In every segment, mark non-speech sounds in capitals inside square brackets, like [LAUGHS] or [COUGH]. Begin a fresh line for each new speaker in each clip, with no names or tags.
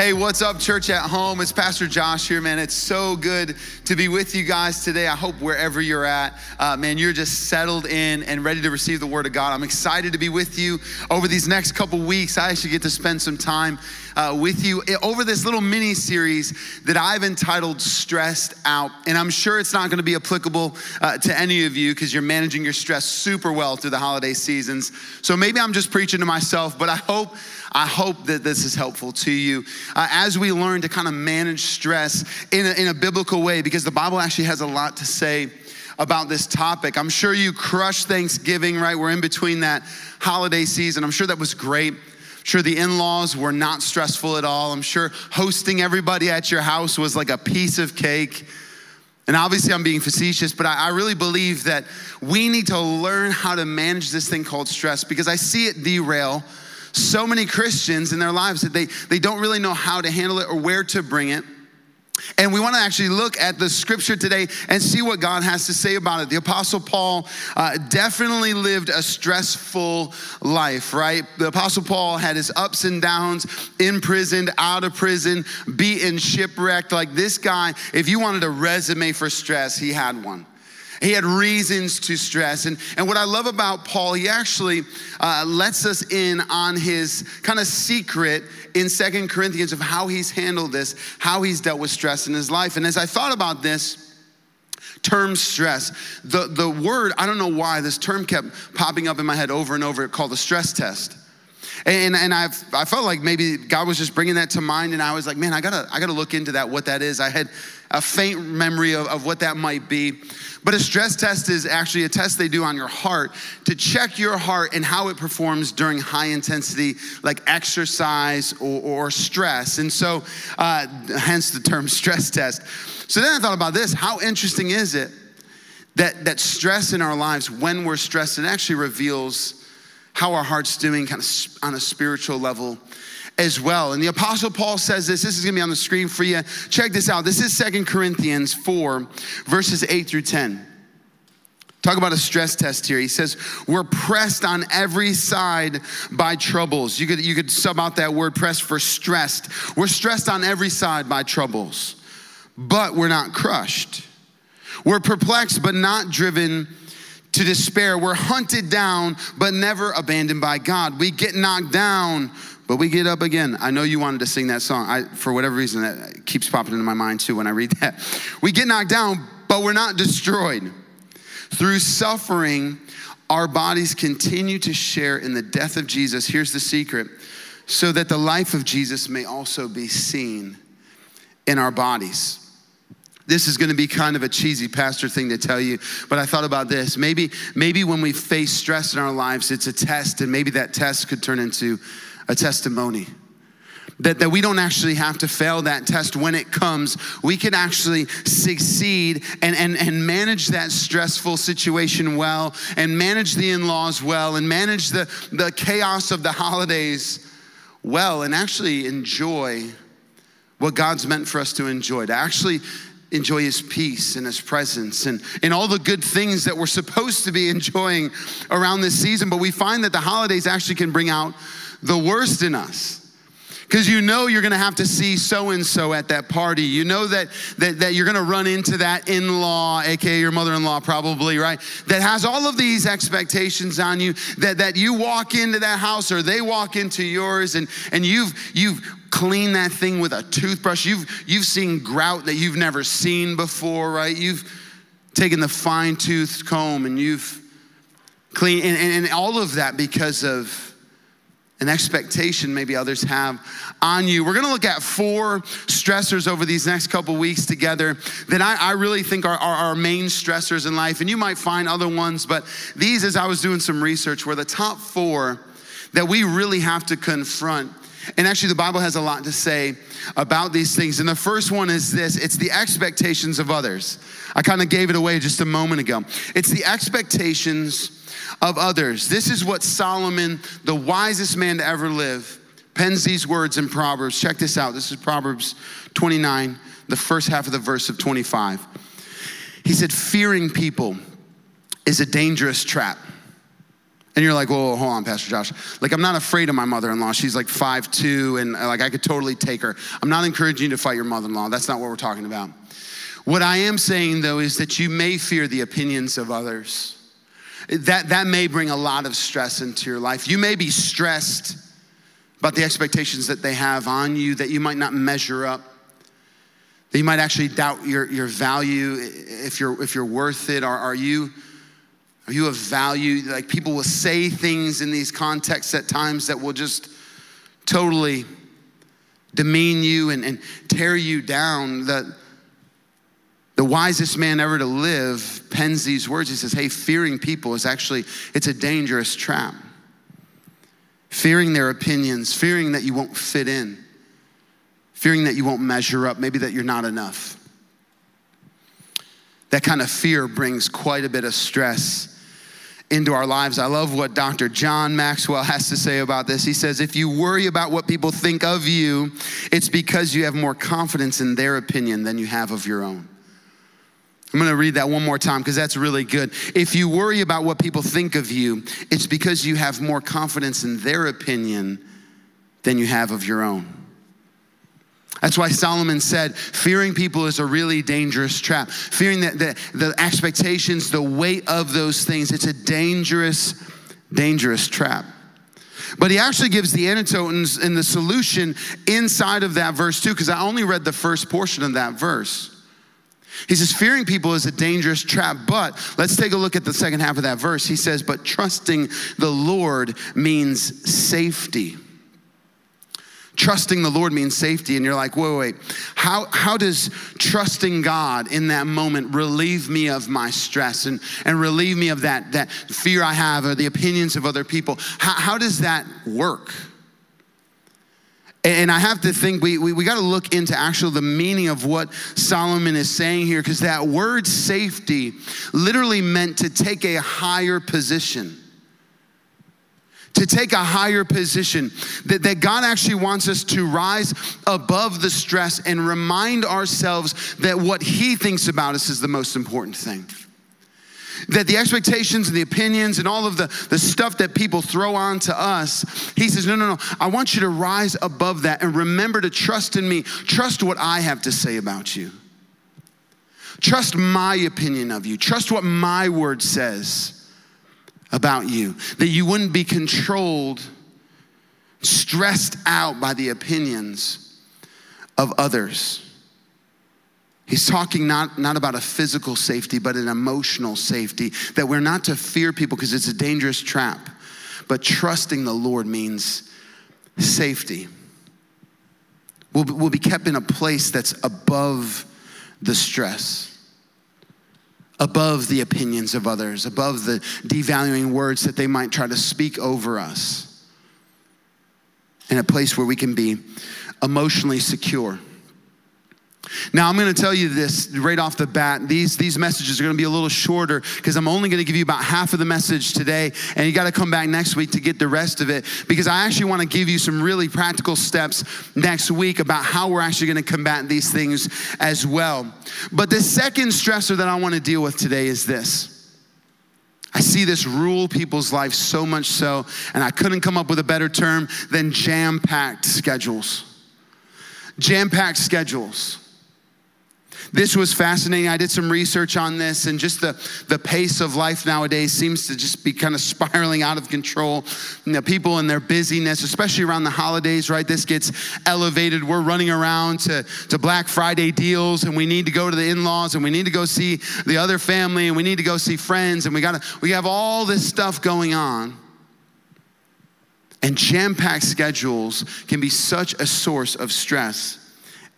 Hey, what's up, church at home? It's Pastor Josh here, man. It's so good to be with you guys today. I hope wherever you're at, uh, man, you're just settled in and ready to receive the Word of God. I'm excited to be with you over these next couple weeks. I actually get to spend some time uh, with you over this little mini series that I've entitled Stressed Out. And I'm sure it's not going to be applicable uh, to any of you because you're managing your stress super well through the holiday seasons. So maybe I'm just preaching to myself, but I hope. I hope that this is helpful to you uh, as we learn to kind of manage stress in a, in a biblical way, because the Bible actually has a lot to say about this topic. I'm sure you crushed Thanksgiving, right? We're in between that holiday season. I'm sure that was great. I'm sure the in laws were not stressful at all. I'm sure hosting everybody at your house was like a piece of cake. And obviously, I'm being facetious, but I, I, really believe that we need to learn how to manage this thing called stress because I see it derail so many Christians in their lives that they, they don't really know how to handle it or where to bring it. And we want to actually look at the scripture today and see what God has to say about it. The Apostle Paul uh, definitely lived a stressful life, right? The Apostle Paul had his ups and downs, imprisoned, out of prison, beaten, shipwrecked. Like this guy, if you wanted a resume for stress, he had one. He had reasons to stress. And, and what I love about Paul, he actually uh, lets us in on his kind of secret in Second Corinthians of how he's handled this, how he's dealt with stress in his life. And as I thought about this, term stress, the, the word, I don't know why, this term kept popping up in my head over and over, called the stress test. And, and I've, I felt like maybe God was just bringing that to mind, and I was like, man, I gotta, I gotta look into that, what that is. I had a faint memory of, of what that might be. But a stress test is actually a test they do on your heart to check your heart and how it performs during high intensity, like exercise or, or stress. And so, uh, hence the term [LAUGHS] stress test. So then I thought about this how interesting is it that, that stress in our lives, when we're stressed, it actually reveals how our heart's doing kind of on a spiritual level as well. And the Apostle Paul says this. This is going to be on the screen for you. Check this out. This is Second Corinthians 4, verses 8 through 10. Talk about a stress test here. He says, We're pressed on every side by troubles. You could, you could sub out that word pressed for stressed. We're stressed on every side by troubles, but we're not crushed. We're perplexed, but not driven to despair. We're hunted down, but never abandoned by God. We get knocked down, but we get up again. I know you wanted to sing that song. I, for whatever reason, that keeps popping into my mind too when I read that. We get knocked down, but we're not destroyed. Through suffering, our bodies continue to share in the death of Jesus. Here's the secret so that the life of Jesus may also be seen in our bodies. This is going to be kind of a cheesy pastor thing to tell you, but I thought about this. Maybe, maybe when we face stress in our lives, it's a test, and maybe that test could turn into a testimony. That, that we don't actually have to fail that test when it comes. We can actually succeed and, and, and manage that stressful situation well, and manage the in laws well, and manage the, the chaos of the holidays well, and actually enjoy what God's meant for us to enjoy, to actually enjoy his peace and his presence and, and all the good things that we're supposed to be enjoying around this season. But we find that the holidays actually can bring out the worst in us because you know you're going to have to see so and so at that party. You know that, that, that you're going to run into that in law, aka your mother in law, probably, right? That has all of these expectations on you that, that you walk into that house or they walk into yours and, and you've, you've cleaned that thing with a toothbrush. You've, you've seen grout that you've never seen before, right? You've taken the fine tooth comb and you've cleaned, and, and, and all of that because of an expectation maybe others have on you. We're gonna look at four stressors over these next couple weeks together that I, I really think are, are, our main stressors in life. And you might find other ones, but these, as I was doing some research, were the top four that we really have to confront. And actually, the Bible has a lot to say about these things. And the first one is this it's the expectations of others. I kind of gave it away just a moment ago. It's the expectations of others. This is what Solomon, the wisest man to ever live, pens these words in Proverbs. Check this out. This is Proverbs 29, the first half of the verse of 25. He said, Fearing people is a dangerous trap. And you're like, well, hold on, Pastor Josh. Like, I'm not afraid of my mother in law. She's like five two, and uh, like I could totally take her. I'm not encouraging you to fight your mother in law. That's not what we're talking about. What I am saying, though, is that you may fear the opinions of others. That, that may bring a lot of stress into your life. You may be stressed about the expectations that they have on you, that you might not measure up, that you might actually doubt your, your value if you're, if you're worth it. Are, are you are you of value? Like people will say things in these contexts at times that will just totally demean you and, and tear you down. The, the wisest man ever to live pens these words. He says, Hey, fearing people is actually, it's a dangerous trap. Fearing their opinions, fearing that you won't fit in, fearing that you won't measure up, maybe that you're not enough. That kind of fear brings quite a bit of stress into our lives. I love what Dr. John Maxwell has to say about this. He says, If you worry about what people think of you, it's because you have more confidence in their opinion than you have of your own. I'm gonna read that one more time because that's really good. If you worry about what people think of you, it's because you have more confidence in their opinion than you have of your own. That's why Solomon said, fearing people is a really dangerous trap. Fearing that the, the expectations, the weight of those things, it's a dangerous, dangerous trap. But he actually gives the antidote and the solution inside of that verse too, because I only read the first portion of that verse. He says, fearing people is a dangerous trap, but let's take a look at the second half of that verse. He says, but trusting the Lord means safety. Trusting the Lord means safety, and you're like, wait, wait, how, how does trusting God in that moment relieve me of my stress and, and relieve me of that, that fear I have or the opinions of other people? How, how does that work? And I have to think we, we, we got to look into actually the meaning of what Solomon is saying here, because that word safety literally meant to take a higher position to take a higher position, that, that God actually wants us to rise above the stress and remind ourselves that what He thinks about us is the most important thing. That the expectations and the opinions and all of the, the stuff that people throw on to us, He says, No, no, no, I want you to rise above that and remember to trust in me. Trust what I have to say about you. Trust my opinion of you. Trust what my word says about you, that you wouldn't be controlled, stressed out by the opinions of others. He's talking not, not about a physical safety, but an emotional safety, that we're not to fear people because it's a dangerous trap, but trusting the Lord means safety. We'll, we'll be kept in a place that's above the stress above the opinions of others, above the devaluing words that they might try to speak over us, in a place where we can be emotionally secure. Now, I'm going to tell you this right off the bat. These, these messages are going to be a little shorter because I'm only going to give you about half of the message today, and you got to come back next week to get the rest of it because I actually want to give you some really practical steps next week about how we're actually going to combat these things as well. But the second stressor that I want to deal with today is this. I see this rule people's lives so much so, and I couldn't come up with a better term than jam packed schedules. Jam packed schedules. This was fascinating. I did some research on this, and just the, the pace of life nowadays seems to just be kind of spiraling out of control. You know, people and their busyness, especially around the holidays, right? This gets elevated. We're running around to, to Black Friday deals, and we need to go to the in laws, and we need to go see the other family, and we need to go see friends, and we, gotta, we have all this stuff going on. And jam packed schedules can be such a source of stress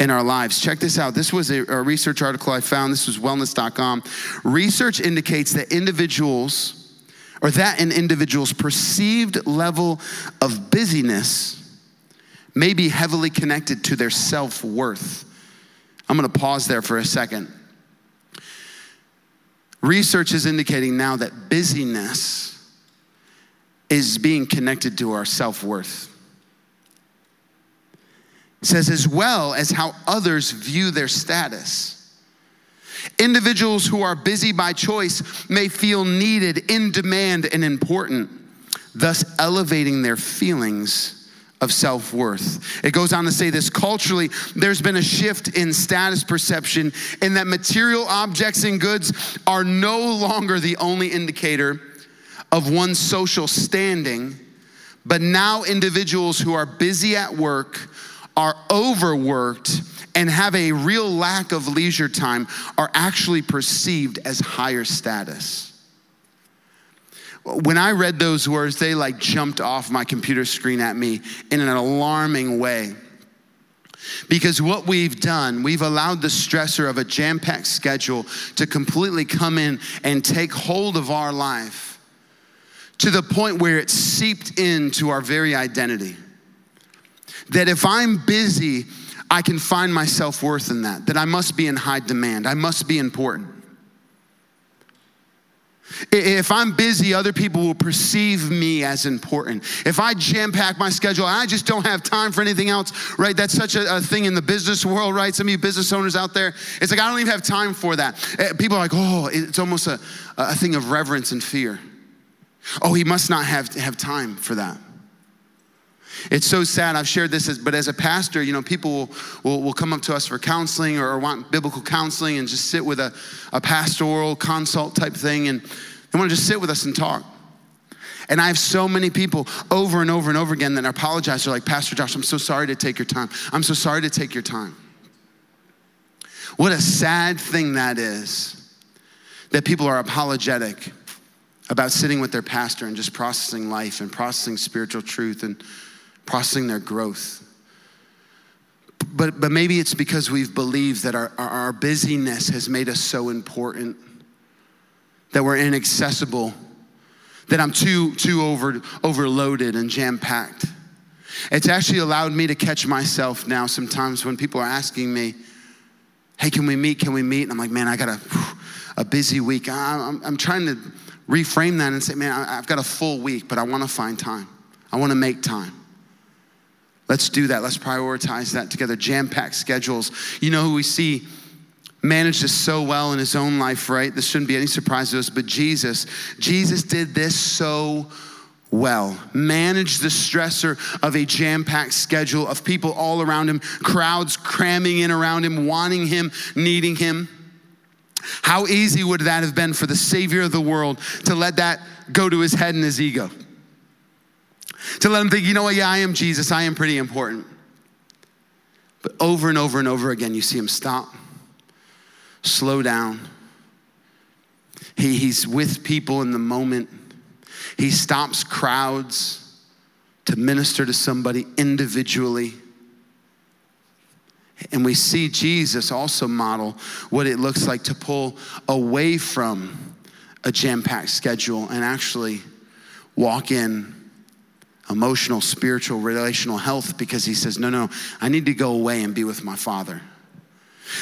in our lives. Check this out. This was a, a research article I found. This was wellness.com. Research indicates that individuals, or that an individual's perceived level of busyness may be heavily connected to their self worth. I'm to pause there for a second. Research is indicating now that busyness is being connected to our self worth. Says, as well as how others view their status. Individuals who are busy by choice may feel needed, in demand, and important. thus elevating their feelings of self worth. It goes on to say this culturally, there's been a shift in status perception in that material objects and goods are no longer the only indicator of one's social standing, but now individuals who are busy at work, are overworked, and have a real lack of leisure time are actually perceived as higher status when I read those words, they like jumped off my computer screen at me in an alarming way. Because what we've done, we've allowed the stressor of a jam packed schedule to completely come in and take hold of our life to the point where it's seeped into our very identity. That if I'm busy, I can find my self worth in that, that I must be in high demand, I must be important. If I'm busy, other people will perceive me as important. If I jam pack my schedule, I just don't have time for anything else, right? That's such a, a, thing in the business world, right? Some of you business owners out there, it's like, I don't even have time for that. Eh, people are like, oh, it's almost a, a thing of reverence and fear. Oh, he must not have, have time for that. It's so sad. I've shared this, as, but as a pastor, you know, people will, will, will come up to us for counseling or, want biblical counseling and just sit with a, a pastoral consult type thing. And they want to just sit with us and talk. And I have so many people over and over and over again that apologize. They're like, Pastor Josh, I'm so sorry to take your time. I'm so sorry to take your time. What a sad thing that is that people are apologetic about sitting with their pastor and just processing life and processing spiritual truth and processing their growth. But, but maybe it's because we've believed that our, our busyness has made us so important, that we're inaccessible, that I'm too, too over, overloaded and jam packed. It's actually allowed me to catch myself now sometimes when people are asking me, hey, can we meet? Can we meet? And I'm like, man, I got a, [SIGHS] a busy week. I'm, I'm trying to reframe that and say, man, I've got a full week, but I want to find time. I want to make time. Let's do that. Let's prioritize that together. Jam packed schedules. You know who we see managed this so well in his own life, right? This shouldn't be any surprise to us, but Jesus, Jesus did this so well. Managed the stressor of a jam packed schedule of people all around him, crowds cramming in around him, wanting him, needing him. How easy would that have been for the Savior of the world to let that go to his head and his ego? To let them think, you know what, yeah, I am Jesus, I am pretty important. But over and over and over again, you see him stop, slow down. He, he's with people in the moment. He stops crowds to minister to somebody individually. And we see Jesus also model what it looks like to pull away from a jam packed schedule and actually walk in emotional, spiritual, relational health because he says, No, no, I need to go away and be with my Father.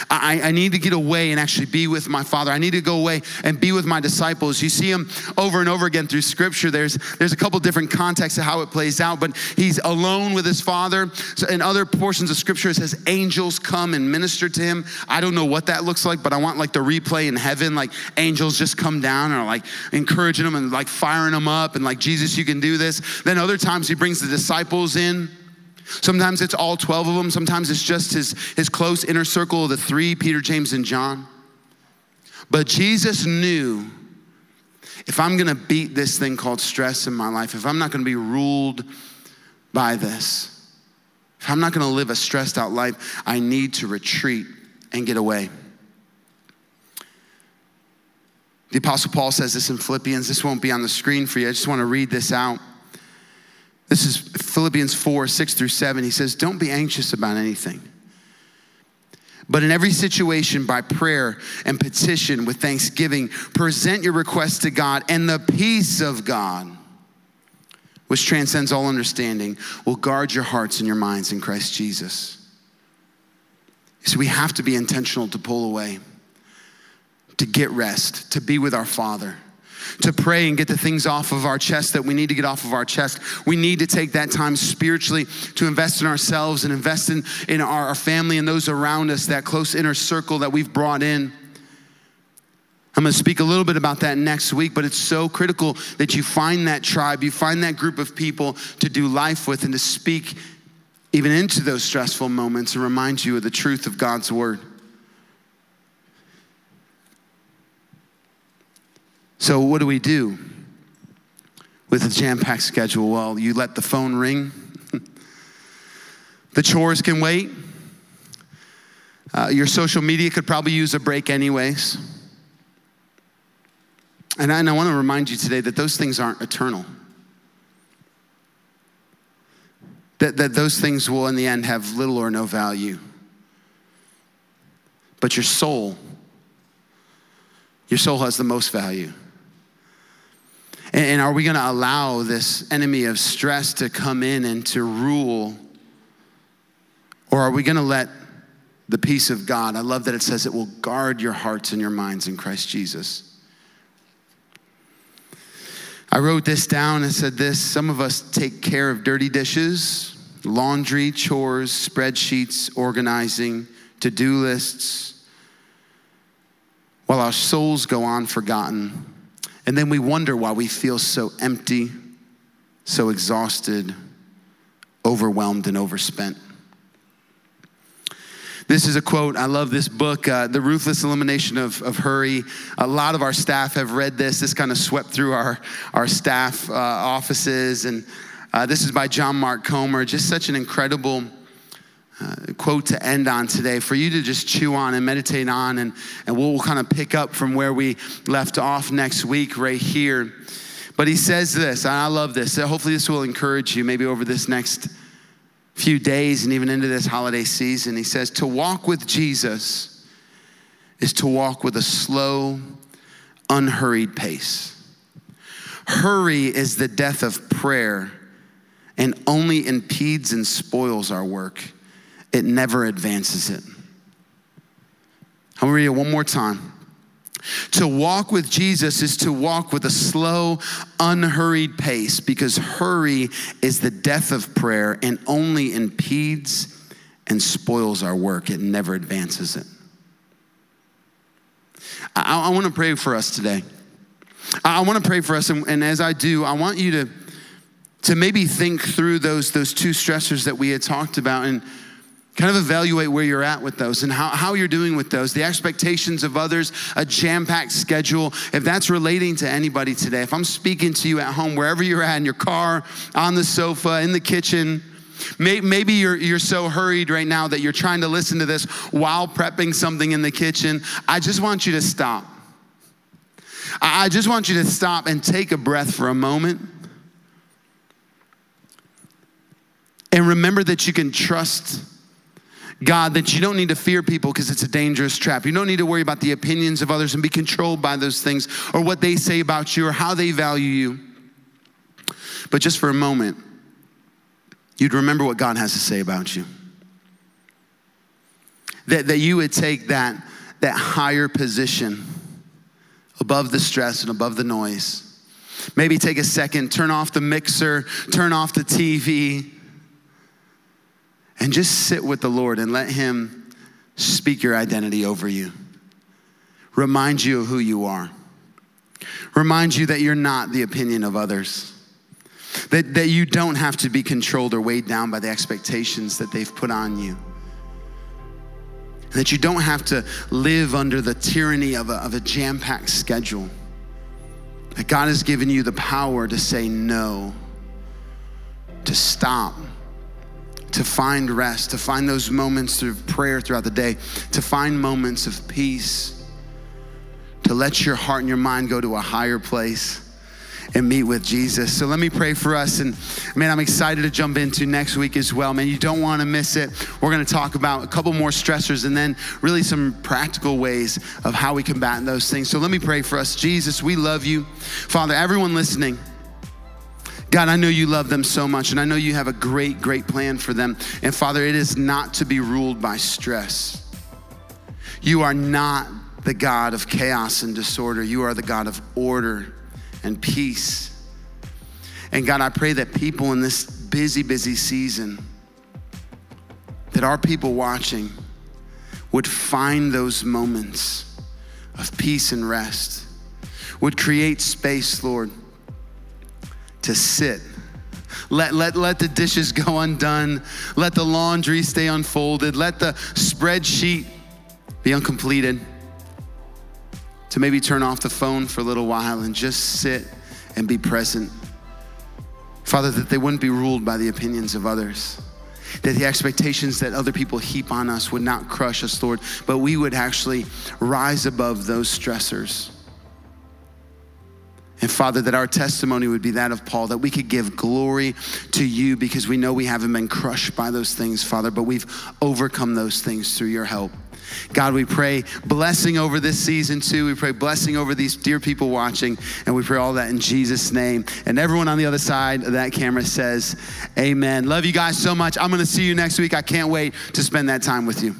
I, I, need to get away and actually be with my father. I need to go away and be with my disciples. You see him over and over again through scripture. There's, there's a couple different contexts of how it plays out, but he's alone with his father. So in other portions of scripture, it says angels come and minister to him. I don't know what that looks like, but I want like the replay in heaven, like angels just come down and are like encouraging him and like firing him up and like, Jesus, you can do this. Then other times he brings the disciples in Sometimes it's all 12 of them. Sometimes it's just his, his close inner circle the three Peter, James, and John. But Jesus knew if I'm gonna beat this thing called stress in my life, if I'm not gonna be ruled by this, if I'm not gonna live a stressed out life, I need to retreat and get away. The Apostle Paul says this in Philippians. This won't be on the screen for you. I just wanna read this out. This is Philippians 4 6 through 7. He says, Don't be anxious about anything. But in every situation, by prayer and petition with thanksgiving, present your requests to God, and the peace of God, which transcends all understanding, will guard your hearts and your minds in Christ Jesus. So we have to be intentional to pull away, to get rest, to be with our Father to pray and get the things off of our chest that we need to get off of our chest. We need to take that time spiritually to invest in ourselves and invest in, in our, our family and those around us, that close inner circle that we've brought in. I'm going to speak a little bit about that next week, but it's so critical that you find that tribe, you find that group of people to do life with and to speak even into those stressful moments and remind you of the truth of God's word. So, what do we do with a jam packed schedule? Well, you let the phone ring, [LAUGHS] the chores can wait. Uh, your social media could probably use a break, anyways. And I, and I want to remind you today that those things aren't eternal. That, that those things will, in the end, have little or no value. But your soul, your soul has the most value. And, are we going to allow this enemy of stress to come in and to rule? Or are we going to let the peace of God, I love that it says it will guard your hearts and your minds in Christ Jesus? I wrote this down and said this some of us take care of dirty dishes, laundry, chores, spreadsheets, organizing, to do lists, while our souls go on forgotten. And then we wonder why we feel so empty, so exhausted, overwhelmed, and overspent. This is a quote. I love this book, uh, The Ruthless Elimination of, of Hurry. A lot of our staff have read this. This kind of swept through our, our staff uh, offices. And uh, this is by John Mark Comer. Just such an incredible uh, quote to end on today for you to just chew on and meditate on. And, and we'll kind of pick up from where we left off next week, right here. But he says this, and I love this. So hopefully, this will encourage you maybe over this next few days and even into this holiday season. He says, To walk with Jesus is to walk with a slow, unhurried pace. Hurry is the death of prayer and only impedes and spoils our work, it never advances it. I'm gonna read it one more time. To walk with Jesus is to walk with a slow, unhurried pace because hurry is the death of prayer and only impedes and spoils our work. It never advances it. I, I want to pray for us today. I want to pray for us, and, and as I do, I want you to, to maybe think through those, those two stressors that we had talked about and kind of evaluate where you're at with those and how, how you're doing with those the expectations of others a jam-packed schedule if that's relating to anybody today if i'm speaking to you at home wherever you're at in your car on the sofa in the kitchen Maybe you're, you're so hurried right now that you're trying to listen to this while prepping something in the kitchen. I just want you to stop. I just want you to stop and take a breath for a moment. And remember that you can trust God, that you don't need to fear people because it's a dangerous trap. You don't need to worry about the opinions of others and be controlled by those things or what they say about you or how they value you. But just for a moment, you'd remember what God has to say about you. That, that you would take that, that higher position above the stress and above the noise. Maybe take a second, turn off the mixer, turn off the TV and just sit with the Lord and let Him speak your identity over you. Remind you of who you are. Remind you that you're not the opinion of others. That, that you don't have to be controlled or weighed down by the expectations that they've put on you. That you don't have to live under the tyranny of a, of a jam packed schedule. That God has given you the power to say no, to stop to find rest, to find those moments of prayer throughout the day, to find moments of peace, to let your heart and your mind go to a higher place and meet with Jesus. So let me pray for us. And man, I'm excited to jump into next week as well. Man, you don't want to miss it. We're going to talk about a couple more stressors and then really some practical ways of how we combat those things. So let me pray for us. Jesus, we love you. Father, everyone listening, God, I know you love them so much, and I know you have a great, great plan for them. And Father, it is not to be ruled by stress. You are not the God of chaos and disorder, you are the God of order and peace. And God, I pray that people in this busy, busy season, that our people watching would find those moments of peace and rest would create space, Lord, to sit. Let, let, let the dishes go undone. Let the laundry stay unfolded. Let the spreadsheet be uncompleted. To maybe turn off the phone for a little while and just sit and be present. Father, that they wouldn't be ruled by the opinions of others that the expectations that other people heap on us would not crush us, Lord, but we would actually rise above those stressors. And Father, that our testimony would be that of Paul, that we could give glory to you because we know we haven't been crushed by those things, Father, but we've overcome those things through your help. God, we pray blessing over this season too. We pray blessing over these dear people watching, and we pray all that in Jesus' name. And everyone on the other side of that camera says, Amen. Love you guys so much. I'm going to see you next week. I can't wait to spend that time with you.